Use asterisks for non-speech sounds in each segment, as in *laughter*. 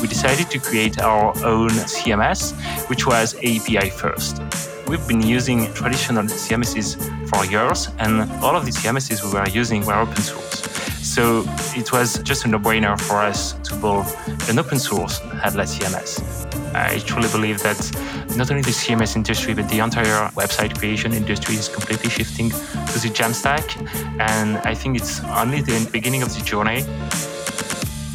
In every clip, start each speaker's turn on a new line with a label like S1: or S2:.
S1: we decided to create our own CMS, which was API first. We've been using traditional CMSs for years, and all of the CMSs we were using were open source. So it was just a no-brainer for us to build an open source headless CMS. I truly believe that not only the CMS industry, but the entire website creation industry is completely shifting to the Jamstack. And I think it's only the beginning of the journey.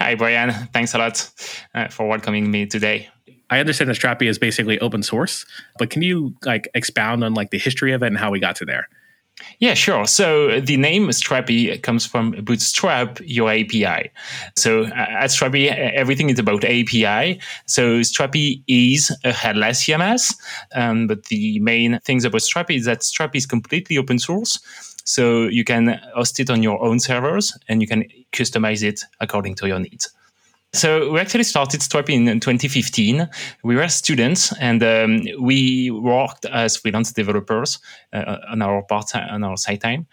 S1: Hi, Brian. Thanks a lot uh, for welcoming me today.
S2: I understand that Strapi is basically open source, but can you like expound on like the history of it and how we got to there?
S1: Yeah, sure. So the name Strapi comes from Bootstrap your API. So uh, at Strapi, everything is about API. So Strapi is a headless CMS, um, but the main things about Strapi is that Strapi is completely open source. So you can host it on your own servers and you can customize it according to your needs. So we actually started Strapi in 2015. We were students and um, we worked as freelance developers uh, on our part on our side time,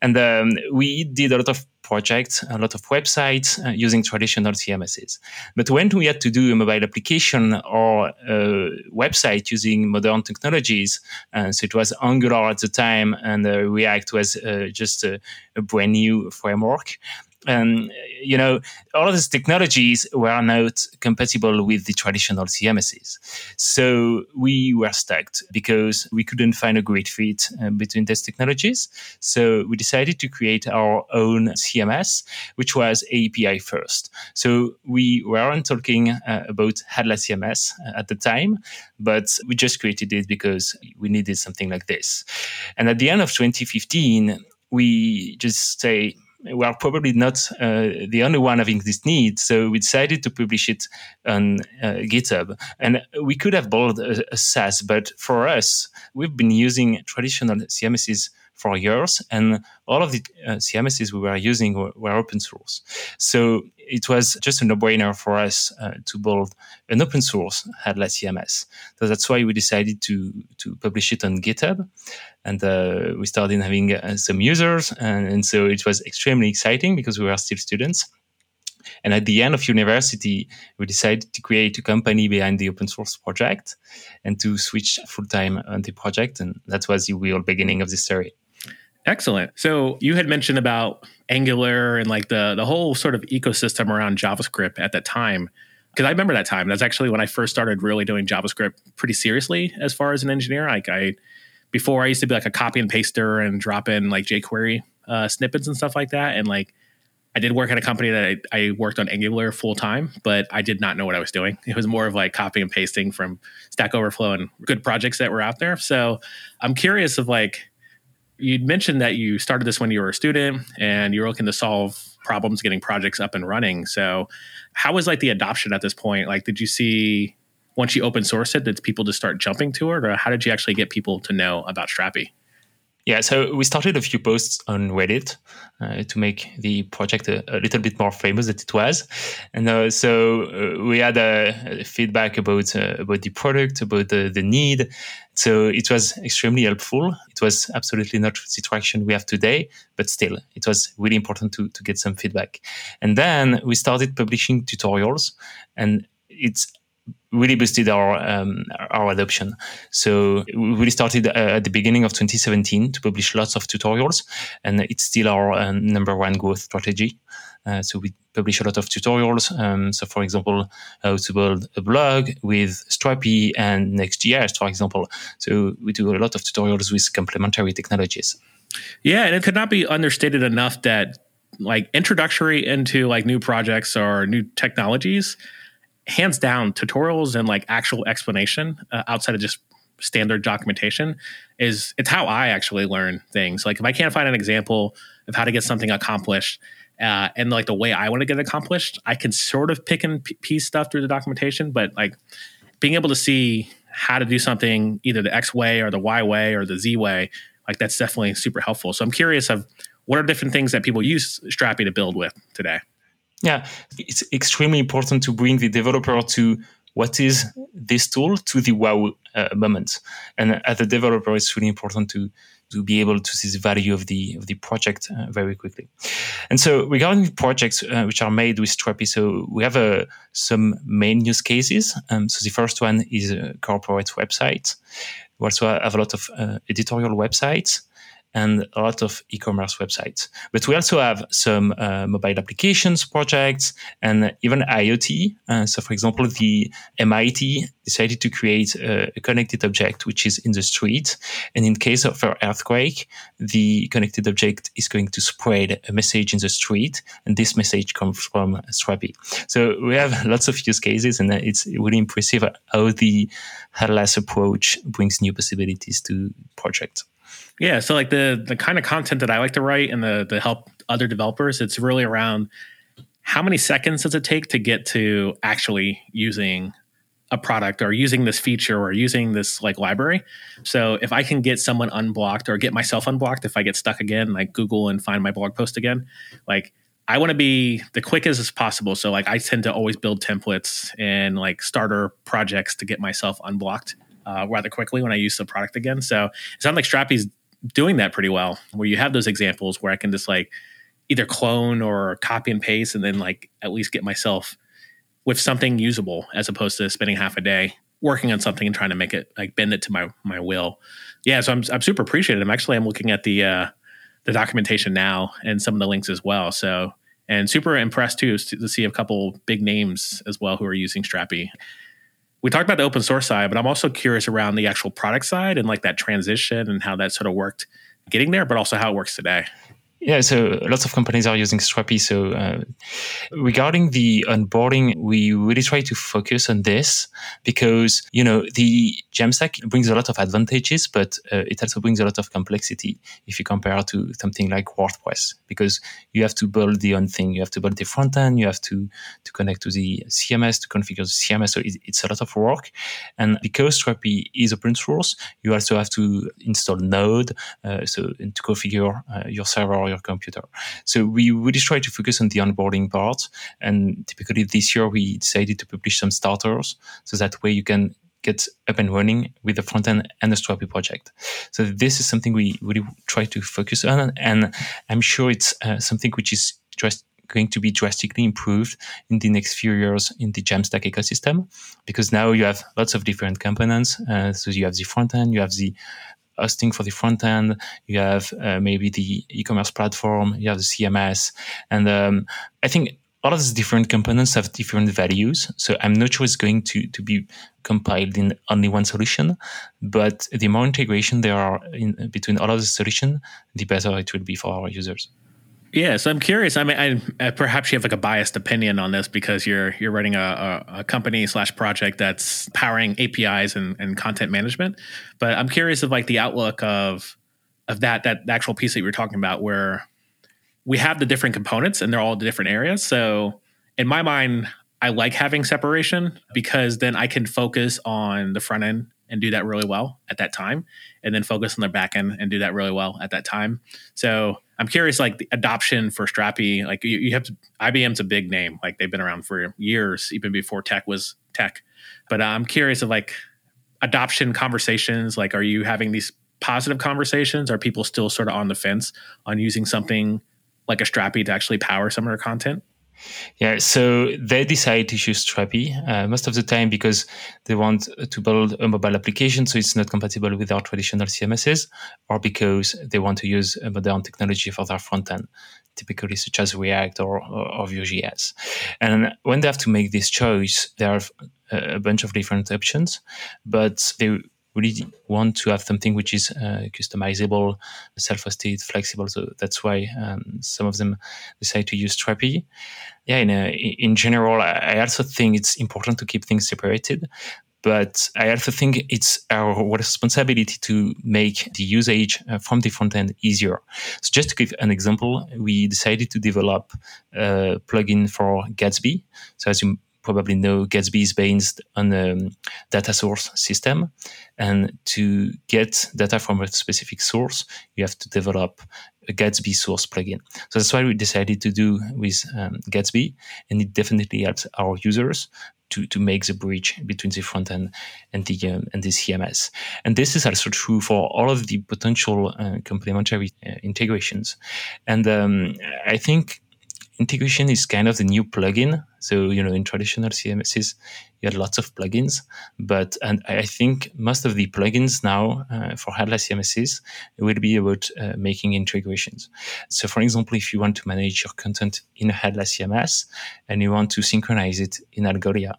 S1: and um, we did a lot of projects, a lot of websites uh, using traditional CMSs. But when we had to do a mobile application or a website using modern technologies, uh, so it was Angular at the time and uh, React was uh, just a, a brand new framework um, you know, all of these technologies were not compatible with the traditional CMSs. So we were stuck because we couldn't find a great fit uh, between these technologies. So we decided to create our own CMS, which was API first. So we weren't talking uh, about headless CMS uh, at the time, but we just created it because we needed something like this. And at the end of 2015, we just say, we are probably not uh, the only one having this need. So we decided to publish it on uh, GitHub. And we could have built a, a SaaS, but for us, we've been using traditional CMSs for years, and all of the uh, CMSs we were using were, were, open source. So it was just a no-brainer for us uh, to build an open source headless CMS. So that's why we decided to to publish it on GitHub, and uh, we started having uh, some users, and, and so it was extremely exciting because we were still students. And at the end of university, we decided to create a company behind the open source project and to switch full time on the project. And that was the real beginning of the story.
S2: Excellent. So you had mentioned about Angular and like the the whole sort of ecosystem around JavaScript at that time. Because I remember that time. That's actually when I first started really doing JavaScript pretty seriously as far as an engineer. Like I before I used to be like a copy and paster and drop in like jQuery uh, snippets and stuff like that. And like I did work at a company that I, I worked on Angular full time, but I did not know what I was doing. It was more of like copy and pasting from Stack Overflow and good projects that were out there. So I'm curious of like you mentioned that you started this when you were a student and you're looking to solve problems getting projects up and running. So, how was like the adoption at this point? Like, did you see once you open source it, did people just start jumping to it, or how did you actually get people to know about Strapi?
S1: Yeah, so we started a few posts on Reddit uh, to make the project a, a, little bit more famous than it was, and uh, so uh, we had a feedback about uh, about the product, about the, the need. So it was extremely helpful. It was absolutely not the traction we have today, but still, it was really important to to get some feedback. And then we started publishing tutorials, and it's really boosted our um, our adoption. So we really started uh, at the beginning of 2017 to publish lots of tutorials, and it's still our uh, number one growth strategy. Uh, so we publish a lot of tutorials. Um, so, for example, how to build a blog with Strapi and Next.js, for example. So we do a lot of tutorials with complementary technologies.
S2: Yeah, and it could not be understated enough that like introductory into like new projects or new technologies hands down tutorials and like actual explanation uh, outside of just standard documentation is it's how I actually learn things. Like if I can't find an example of how to get something accomplished, uh, and like the way I want to get accomplished, I can sort of pick and piece stuff through the documentation, but like being able to see how to do something either the X way or the Y way or the Z way, like that's definitely super helpful. So I'm curious of what are different things that people use Strapi to build with today?
S1: Yeah, it's extremely important to bring the developer to what is this tool to the wow uh, moment. And as a developer, it's really important to to be able to see the value of the of the project uh, very quickly. And so, regarding projects uh, which are made with Strapi, so we have uh, some main use cases. Um, so the first one is corporate website. We also have a lot of uh, editorial websites and a lot of e-commerce websites. But we also have some uh, mobile applications projects and even IoT. Uh, so, for example, the MIT decided to create a, a, connected object which is in the street, and in case of an earthquake, the connected object is going to spread a message in the street, and this message comes from Strapi. So we have lots of use cases, and it's really impressive how the headless approach brings new possibilities to projects.
S2: Yeah, so like the the kind of content that I like to write and the the help other developers, it's really around how many seconds does it take to get to actually using a product or using this feature or using this like library. So if I can get someone unblocked or get myself unblocked if I get stuck again, like Google and find my blog post again, like I want to be the quickest as possible. So like I tend to always build templates and like starter projects to get myself unblocked uh, rather quickly when I use the product again. So it sounds like Strapi's doing that pretty well, where you have those examples where I can just like either clone or copy and paste, and then like at least get myself with something usable as opposed to spending half a day working on something and trying to make it like bend it to my my will. Yeah, so I'm I'm super appreciative. I'm actually I'm looking at the uh, the documentation now and some of the links as well. So and super impressed too to, see a couple big names as well who are using Strapi we talked about the open source side, but I'm also curious around the actual product side and like that transition and how that sort of worked getting there, but also how it works today.
S1: Yeah, so lots of companies are using Strapi. So uh, regarding the onboarding, we really try to focus on this because you know the Jamstack brings a lot of advantages, but uh, it also brings a lot of complexity if you compare to something like WordPress because you have to build the own thing, you have to build the front end, you have to to connect to the CMS to configure the CMS. So it, it's a lot of work, and because Strapi is open source, you also have to install Node, uh, so to configure uh, your server Or your computer. So we really try to focus on the onboarding part. And typically this year we decided to publish some starters so that way you can get up and running with the front end and the Strapi project. So this is something we really try to focus on, and I'm sure it's uh, something which is just going to be drastically improved in the next few years in the Jamstack ecosystem, because now you have lots of different components. Uh, so you have the front end, you have the hosting for the front end. You have uh, maybe the e-commerce platform. You have the CMS, and um, I think all of these different components have different values. So I'm not sure it's going to to be compiled in only one solution. But the more integration there are in between all of the solutions, the better it will be for our users.
S2: Yeah, so I'm curious. I mean, I, perhaps you have like a biased opinion on this because you're you're running a, a, a company slash project that's powering APIs and, and content management. But I'm curious of like the outlook of of that that actual piece that you were talking about, where we have the different components and they're all the different areas. So in my mind, I like having separation because then I can focus on the front end and do that really well at that time, and then focus on the back end and do that really well at that time. So I'm curious, like the adoption for Strapi. like you, you have to, IBM's a big name, like they've been around for years, even before tech was tech. But uh, I'm curious of like adoption conversations. Like, are you having these positive conversations? Are people still sort of on the fence on using something like a Strapi to actually power some of their content?
S1: Yeah, so they decide to use Strapi uh, most of the time because they want to build a mobile application so it's not compatible with our traditional CMSs, or because they want to use a modern technology for their front end, typically such as React or, or, or Vue.js. And when they have to make this choice, there are a bunch of different options, but they really want to have something which is uh, customizable, self-hosted, flexible. So that's why um, some of them decide to use Strapi. Yeah, in, in general, I also think it's important to keep things separated. But I also think it's our responsibility to make the usage uh, from the front end easier. So just to give an example, we decided to develop a plugin for Gatsby. So as you probably know Gatsby is based on a data source system. And to get data from a specific source, you have to develop a Gatsby source plugin. So that's why we decided to do with um, Gatsby. And it definitely helps our users to, to make the bridge between the front end and the um, and the CMS. And this is also true for all of the potential uh, complementary uh, integrations. And um, I think integration is kind of the new plugin. So, you know, in traditional CMSs, you had lots of plugins, but and I think most of the plugins now uh, for headless CMSs will be about uh, making integrations. So, for example, if you want to manage your content in a headless CMS and you want to synchronize it in Algolia,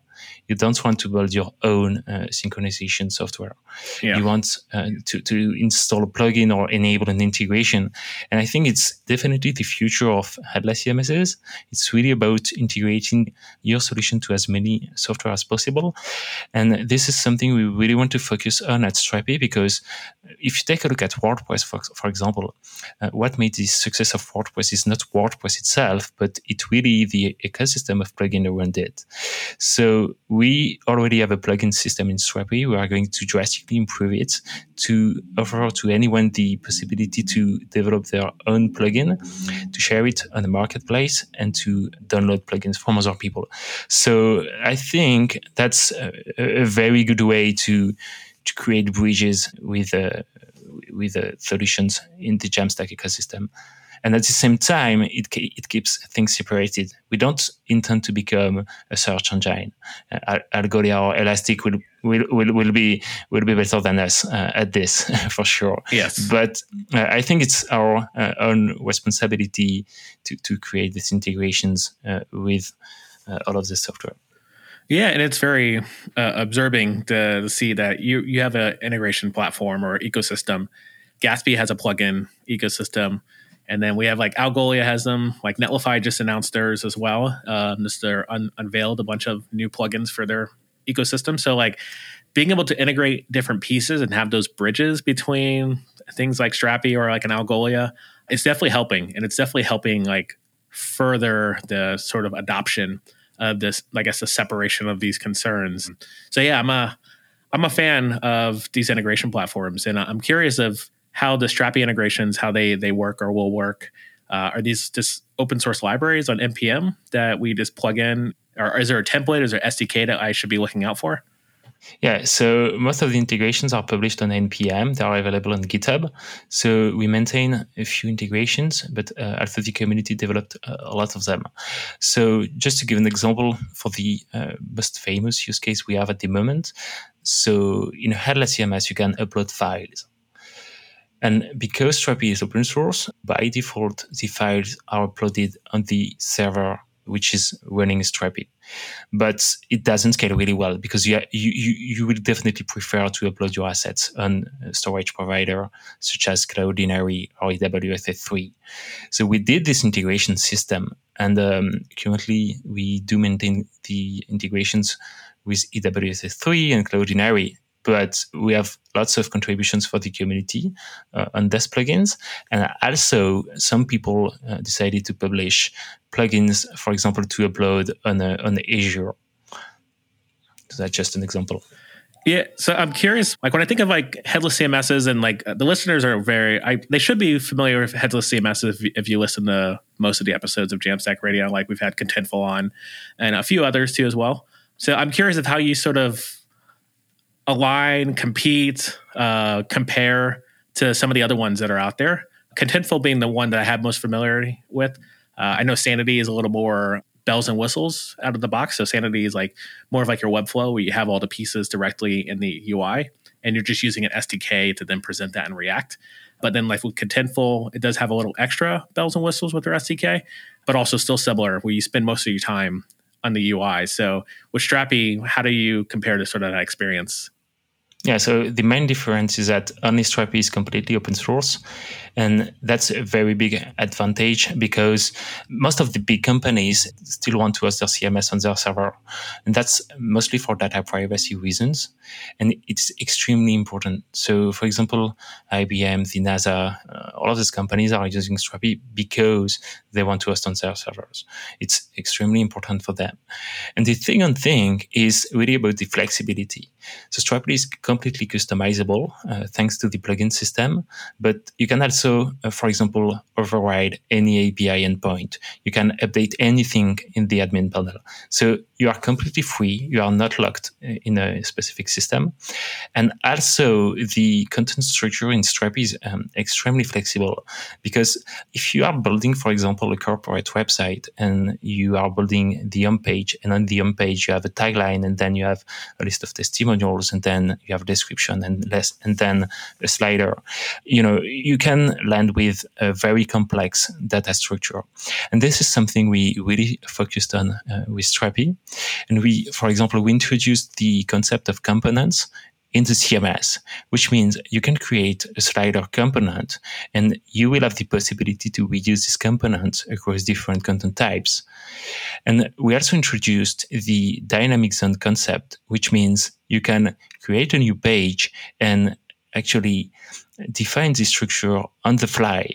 S1: you don't want to build your own uh, synchronization software. Yeah. You want uh, to, to install a plugin or enable an integration. And I think it's definitely the future of headless CMSs. It's really about integrating your solution to as many software as possible. And this is something we really want to focus on at Strapi because if you take a look at WordPress, for, for example, uh, what made the success of WordPress is not WordPress itself, but it really the ecosystem of plugin around it. So we already have a plugin system in Strapi. We are going to drastically improve it to offer to anyone the possibility to develop their own plugin, to share it on the marketplace, and to download plugins from other people. So I think that's a, a very good way to to create bridges with uh, with uh, solutions in the Jamstack ecosystem. And at the same time, it, it keeps things separated. We don't intend to become a search engine. Uh, Algolia or Elastic will, will, will, will, be, will be better than us uh, at this, *laughs* for sure.
S2: Yes.
S1: But uh, I think it's our uh, own responsibility to, to create these integrations uh, with uh, all of the software.
S2: Yeah, and it's very uh, observing to, to, see that you you have an integration platform or ecosystem. Gatsby has a plugin ecosystem, and then we have like Algolia has them. Like Netlify just announced theirs as well. Um, just they're un- unveiled a bunch of new plugins for their ecosystem. So like being able to integrate different pieces and have those bridges between things like Strapi or like an Algolia, it's definitely helping, and it's definitely helping like further the sort of adoption of this, I guess, the separation of these concerns. So yeah, I'm a I'm a fan of these integration platforms, and I'm curious of how the Strapi integrations, how they they work or will work. Uh, are these just open source libraries on npm that we just plug in, or is there a template? Is there SDK that I should be looking out for?
S1: Yeah, so most of the integrations are published on NPM. They are available on GitHub. So we maintain a few integrations, but uh, the community developed a lot of them. So just to give an example for the uh, most famous use case we have at the moment. So in headless CMS, you can upload files. And because Strapi is open source, by default, the files are uploaded on the server which is running Strapi. But it doesn't scale really well because you, you, you will definitely prefer to upload your assets on a storage provider such as Cloudinary or AWS S3. So we did this integration system, and um, currently we do maintain the integrations with AWS S3 and Cloudinary but we have lots of contributions for the community uh, on these plugins. And also, some people uh, decided to publish plugins, for example, to upload on, a, on Azure. So that's just an example.
S2: Yeah, so I'm curious. Like when I think of like headless CMSs, and like the listeners are very, I, they should be familiar with headless CMSs if, if you listen to most of the episodes of Jamstack Radio. Like we've had Contentful on, and a few others too as well. So I'm curious of how you sort of align, compete, uh, compare to some of the other ones that are out there. Contentful being the one that I have most familiarity with. Uh, I know Sanity is a little more bells and whistles out of the box. So Sanity is like more of like your Webflow where you have all the pieces directly in the UI and you're just using an SDK to then present that in React. But then like with Contentful, it does have a little extra bells and whistles with their SDK, but also still similar where you spend most of your time on the UI. So with Strapi, how do you compare to sort of that experience?
S1: Yeah, so the main difference is that only is completely open source. And that's a very big advantage because most of the big companies still want to host their CMS on their server. And that's mostly for data privacy reasons. And it's extremely important. So, for example, IBM, the NASA, uh, all of these companies are using Strapi because they want to host on their servers. It's extremely important for them. And the thing on thing is really about the flexibility. So Strapi is completely customizable uh, thanks to the plugin system, but you can also uh, for example, override any API endpoint. You can update anything in the admin panel. So you are completely free. You are not locked uh, in a specific system. And also, the content structure in Strapi is um, extremely flexible because if you are building, for example, a corporate website and you are building the home page, and on the home page you have a tagline, and then you have a list of testimonials, and then you have a description, and less, and then a slider. You know, you can land with a very complex data structure, and this is something we really focused on uh, with Strapi. And we, for example, we introduced the concept of components in the CMS, which means you can create a slider component and you will have the possibility to reuse this component across different content types. And we also introduced the dynamic zone concept, which means you can create a new page and actually define the structure on the fly.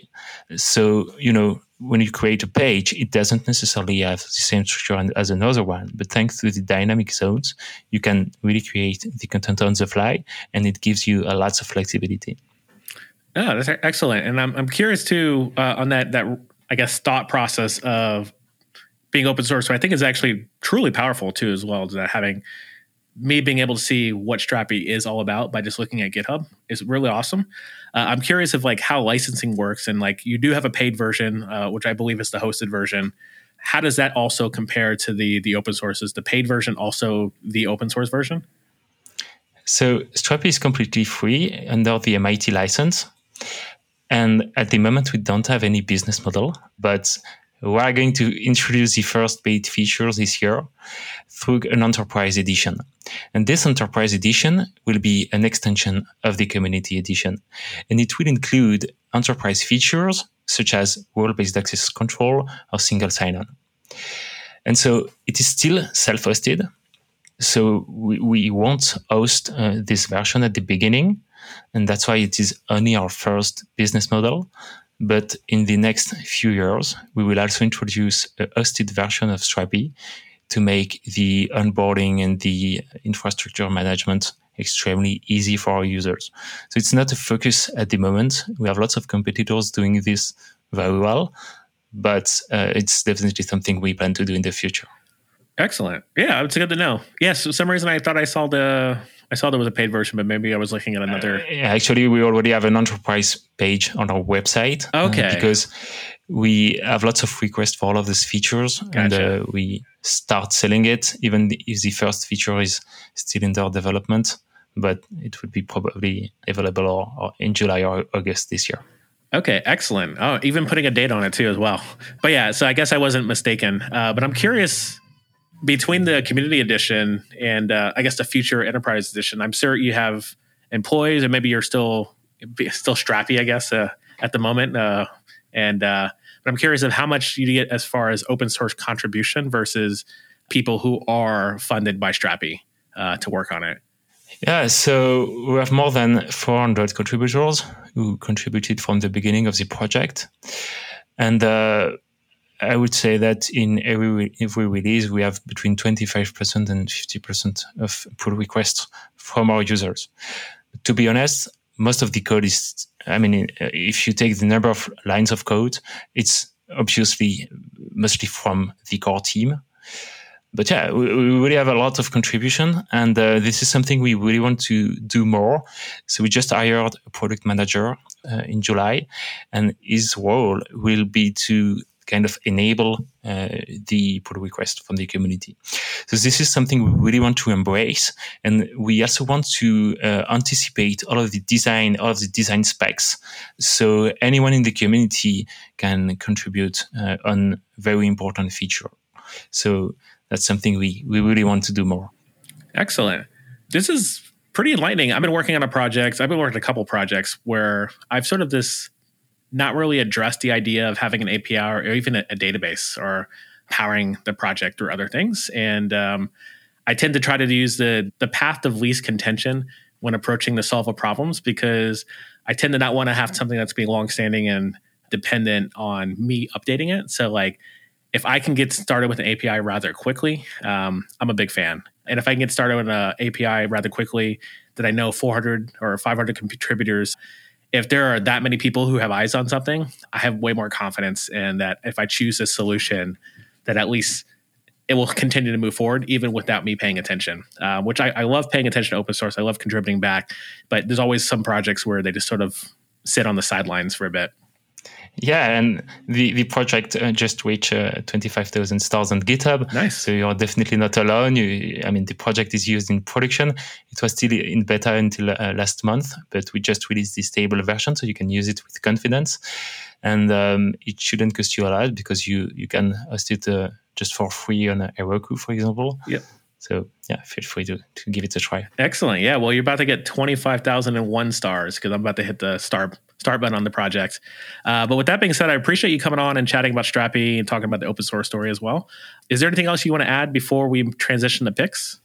S1: So, you know, when you create a page, it doesn't necessarily have the same structure as another one. But thanks to the dynamic zones, you can really create the content on the fly, and it gives you a lots of flexibility.
S2: Oh, that's excellent. And I'm, I'm curious too uh, on that that I guess thought process of being open source. So I think is actually truly powerful too, as well. That having me being able to see what Strapi is all about by just looking at GitHub is really awesome. Uh, I'm curious of like how licensing works, and like you do have a paid version, uh, which I believe is the hosted version. How does that also compare to the the open source? Is the paid version also the open source version?
S1: So Strapi is completely free under the MIT license. And at the moment, we don't have any business model, but we are going to introduce the first paid features this year through an enterprise edition. And this enterprise edition will be an extension of the community edition. And it will include enterprise features such as role based access control or single sign on. And so it is still self hosted. So we, we won't host uh, this version at the beginning. And that's why it is only our first business model. But in the next few years, we will also introduce a hosted version of Strapi to make the onboarding and the infrastructure management extremely easy for our users. So it's not a focus at the moment. We have lots of competitors doing this very well, but uh, it's definitely something we plan to do in the future.
S2: Excellent. Yeah, it's good to know. Yes, for some reason I thought I saw the I saw there was a paid version, but maybe I was looking at another. Uh,
S1: actually, we already have an enterprise page on our website.
S2: Uh, okay.
S1: Uh, because we have lots of requests for all of these features, gotcha. and uh, we start selling it, even if the first feature is still in their development. But it would be probably available or, or in July or August this year.
S2: Okay, excellent. Oh, even putting a date on it too, as well. But yeah, so I guess I wasn't mistaken. Uh, but I'm curious between the community edition and uh, I guess the future enterprise edition, I'm sure you have employees, and maybe you're still still strappy, I guess, uh, at the moment. Uh, and uh, but I'm curious of how much you get as far as open source contribution versus people who are funded by Strapi uh, to work on it.
S1: Yeah, so we have more than 400 contributors who contributed from the beginning of the project, and uh, I would say that in every every release we have between 25% and 50% of pull requests from our users. To be honest, most of the code is I mean if you take the number of lines of code, it's obviously mostly from the core team. But yeah, we, we really have a lot of contribution, and uh, this is something we really want to do more. So we just hired a product manager uh, in July, and his role will be to kind of enable uh, the pull request from the community. So this is something we really want to embrace, and we also want to uh, anticipate all of the design, all of the design specs, so anyone in the community can contribute uh, on very important feature. So that's something we we really want to do more.
S2: Excellent. This is pretty enlightening. I've been working on a project. I've been working on a couple projects where I've sort of this not really addressed the idea of having an API or even a, a database or powering the project or other things. And um, I tend to try to use the the path of least contention when approaching the solve of problems because I tend to not want to have something that's being longstanding and dependent on me updating it. So like if I can get started with an API rather quickly, um, I'm a big fan. And if I can get started with an API rather quickly that I know 400 or 500 contributors, if there are that many people who have eyes on something, I have way more confidence in that if I choose a solution, that at least it will continue to move forward even without me paying attention. Uh, which I, I love paying attention to open source. I love contributing back, but there's always some projects where they just sort of sit on the sidelines for a bit.
S1: Yeah, and the, the project uh, just reached uh, 25,000 stars on GitHub.
S2: Nice.
S1: So you're definitely not alone. You, I mean, the project is used in production. It was still in beta until uh, last month, but we just released the stable version, so you can use it with confidence. And um, it shouldn't cost you a lot because you you can host it uh, just for free on Heroku, for example.
S2: Yep.
S1: So yeah, feel free to, to give it a try.
S2: Excellent. Yeah. Well, you're about to get 25,001 stars because I'm about to hit the star start button on the project. Uh, but with that being said, I appreciate you coming on and chatting about Strapi and talking about the open source story as well. Is there anything else you want to add before we transition to picks?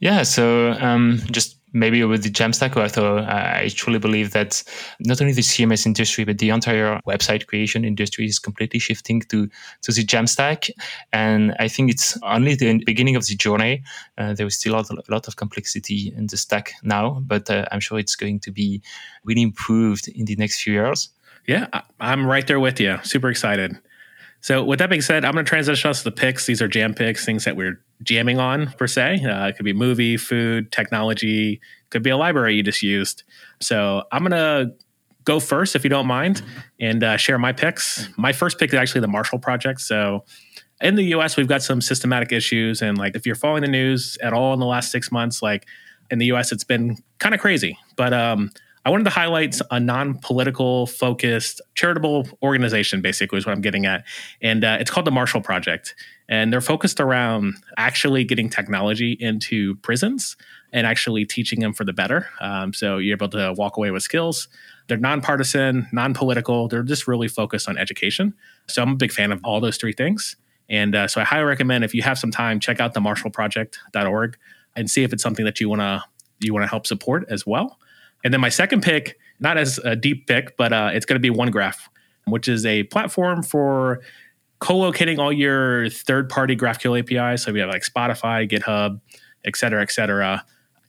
S1: Yeah, so um, just maybe with the Jamstack author, I truly believe that not only the CMS industry, but the entire website creation industry is completely shifting to, to the Jamstack. And I think it's only the beginning of the journey. Uh, there is still a lot of complexity in the stack now, but uh, I'm sure it's going to be really improved in the next few years.
S2: Yeah, I'm right there with you. Super excited. So, with that being said, I'm going to transition us to the picks. These are jam picks, things that we're jamming on per se. Uh, it could be movie, food, technology, could be a library you just used. So, I'm going to go first, if you don't mind, and uh, share my picks. My first pick is actually the Marshall Project. So, in the US, we've got some systematic issues. And, like, if you're following the news at all in the last six months, like in the US, it's been kind of crazy. But um, I wanted to highlight a non-political focused charitable organization, basically, is what I'm getting at, and uh, it's called the Marshall Project, and they're focused around actually getting technology into prisons and actually teaching them for the better. Um, so you're able to walk away with skills. They're nonpartisan, non-political. They're just really focused on education. So I'm a big fan of all those three things. And uh, so I highly recommend if you have some time, check out the marshallproject.org and see if it's something that you want to you want to help support as well. And then my second pick, not as a deep pick, but uh, it's going to be OneGraph, which is a platform for co-locating all your third-party GraphQL APIs. So we have like Spotify, GitHub, et cetera, et cetera.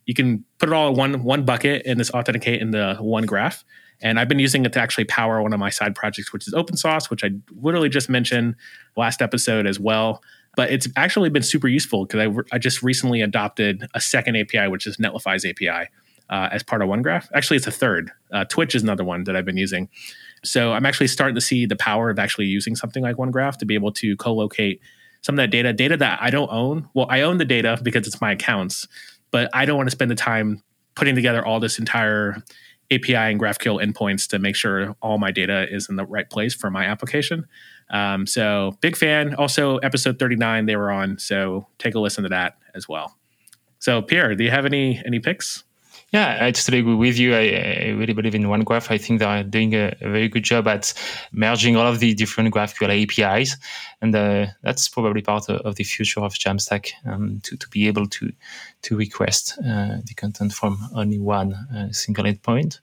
S2: You can put it all in one one bucket and just authenticate in the OneGraph. And I've been using it to actually power one of my side projects, which is open source, which I literally just mentioned last episode as well. But it's actually been super useful because I, I just recently adopted a second API, which is Netlify's API uh, as part of OneGraph. Actually, it's a third. Uh, Twitch is another one that I've been using. So I'm actually starting to see the power of actually using something like OneGraph to be able to co-locate some of that data, data that I don't own. Well, I own the data because it's my accounts, but I don't want to spend the time putting together all this entire API and GraphQL endpoints to make sure all my data is in the right place for my application. Um, so big fan. Also, episode 39 they were on, so take a listen to that as well. So Pierre, do you have any any picks?
S1: Yeah, I totally agree with you. I, I really believe in OneGraph. I think they're doing a, a, very good job at merging all of the different GraphQL APIs, and uh, that's probably part of, of, the future of Jamstack um, to, to be able to to request uh, the content from only one uh, single endpoint.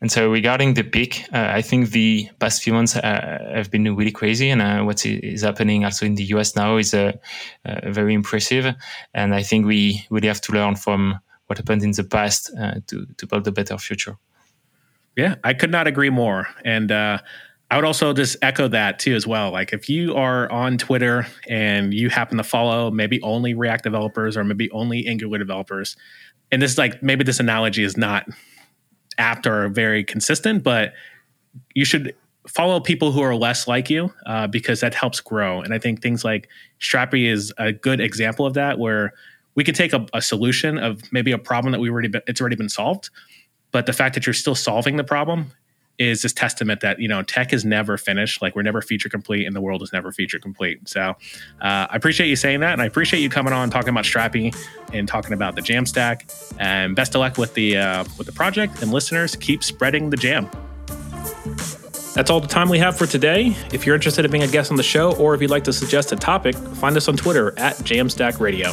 S1: And so, regarding the peak, uh, I think the past few months uh, have been really crazy, and uh, what is happening also in the US now is uh, uh, very impressive. And I think we really have to learn from what happened in the past uh, to to build a better future.
S2: Yeah, I could not agree more. And uh, I would also just echo that too as well. Like if you are on Twitter and you happen to follow maybe only React developers or maybe only Angular developers, and this is like maybe this analogy is not apt or very consistent, but you should follow people who are less like you uh, because that helps grow. And I think things like Strapi is a good example of that, where we could take a, a solution of maybe a problem that we already been, it's already been solved, but the fact that you're still solving the problem is just testament that you know tech is never finished. Like we're never feature complete, and the world is never feature complete. So uh, I appreciate you saying that, and I appreciate you coming on talking about Strapi and talking about the Jamstack. And best of luck with the uh, with the project. And listeners, keep spreading the jam. That's all the time we have for today. If you're interested in being a guest on the show, or if you'd like to suggest a topic, find us on Twitter at Jamstack Radio.